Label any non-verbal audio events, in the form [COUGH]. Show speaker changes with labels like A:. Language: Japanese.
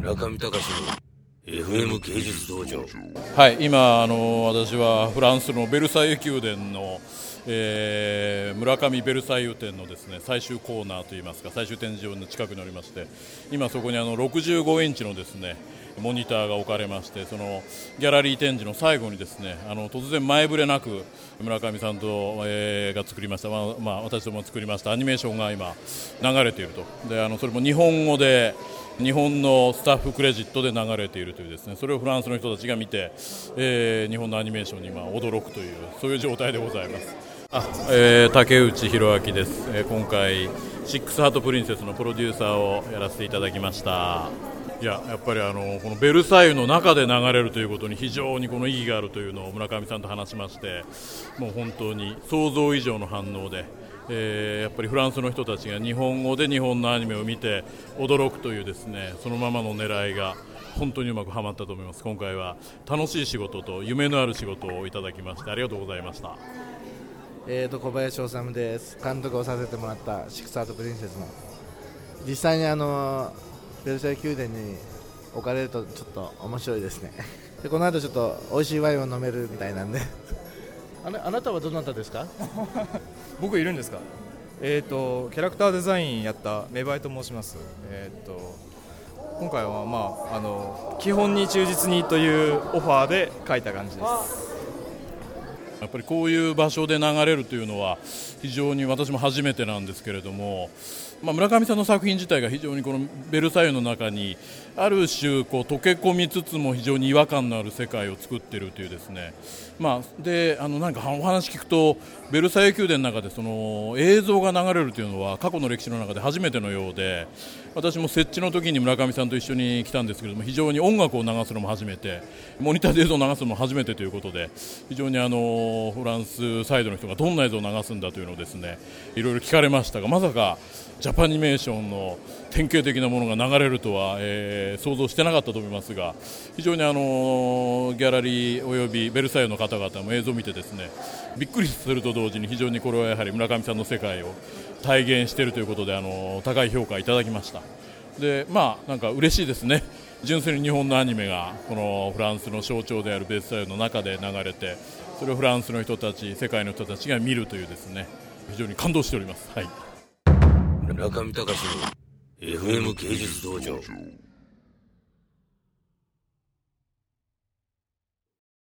A: 村上隆の FM 芸術道場。
B: はい今あの私はフランスのベルサイユ宮殿の、えー、村上ベルサイユ展のですね最終コーナーといいますか最終展示場の近くにおりまして今そこにあの65インチのですねモニターが置かれましてそのギャラリー展示の最後にですねあの突然前触れなく村上さんと、えー、が作りました、まあまあ、私ども作りましたアニメーションが今流れていると。であのそれも日本語で日本のスタッフクレジットで流れているというですね。それをフランスの人たちが見て、えー、日本のアニメーションに今驚くという [LAUGHS] そういう状態でございます。あえー、竹内弘明です、えー、今回シックスハートプリンセスのプロデューサーをやらせていただきました。いややっぱりあのこのベルサイユの中で流れるということに非常にこの意義があるというのを村上さんと話しましてもう本当に想像以上の反応で、えー、やっぱりフランスの人たちが日本語で日本のアニメを見て驚くというですねそのままの狙いが本当にうまくはまったと思います。今回は楽しい仕事と夢のある仕事をいただきましてありがとうございました。
C: えーと小林修です。監督をさせてもらったシクサートプリンセスの。実際にあのベルサイユ宮殿に置かれるとちょっと面白いですね。でこの後ちょっと美味しいワインを飲めるみたいなんで。ああなたはどなたですか？[LAUGHS]
D: 僕いるんですか？えっ、ー、とキャラクターデザインやった芽生えと申します。えっ、ー、と今回はまああの基本に忠実にというオファーで書いた感じです。
B: やっぱりこういう場所で流れるというのは非常に私も初めてなんですけれどもまあ、村上さんの作品自体が非常にこのベルサイユの中にある種こう溶け込みつつも非常に違和感のある世界を作っているというですね、まあ、であのなんかお話聞くとベルサイユ宮殿の中でその映像が流れるというのは過去の歴史の中で初めてのようで私も設置の時に村上さんと一緒に来たんですけれども非常に音楽を流すのも初めてモニターで映像を流すのも初めてということで非常にあのフランスサイドの人がどんな映像を流すんだというのをですねいろいろ聞かれましたがまさかジャパニメーションの典型的なものが流れるとは、えー、想像してなかったと思いますが非常にあのギャラリーおよびベルサイユの方々も映像を見てですねびっくりすると同時に非常にこれはやはり村上さんの世界を体現しているということであの高い評価いただきました。でまあなんか嬉しいですね。純粋に日本のアニメがこのフランスの象徴であるベッサイユの中で流れてそれをフランスの人たち世界の人たちが見るというですね非常に感動しております。はい
A: 中見隆の FM 芸術道場。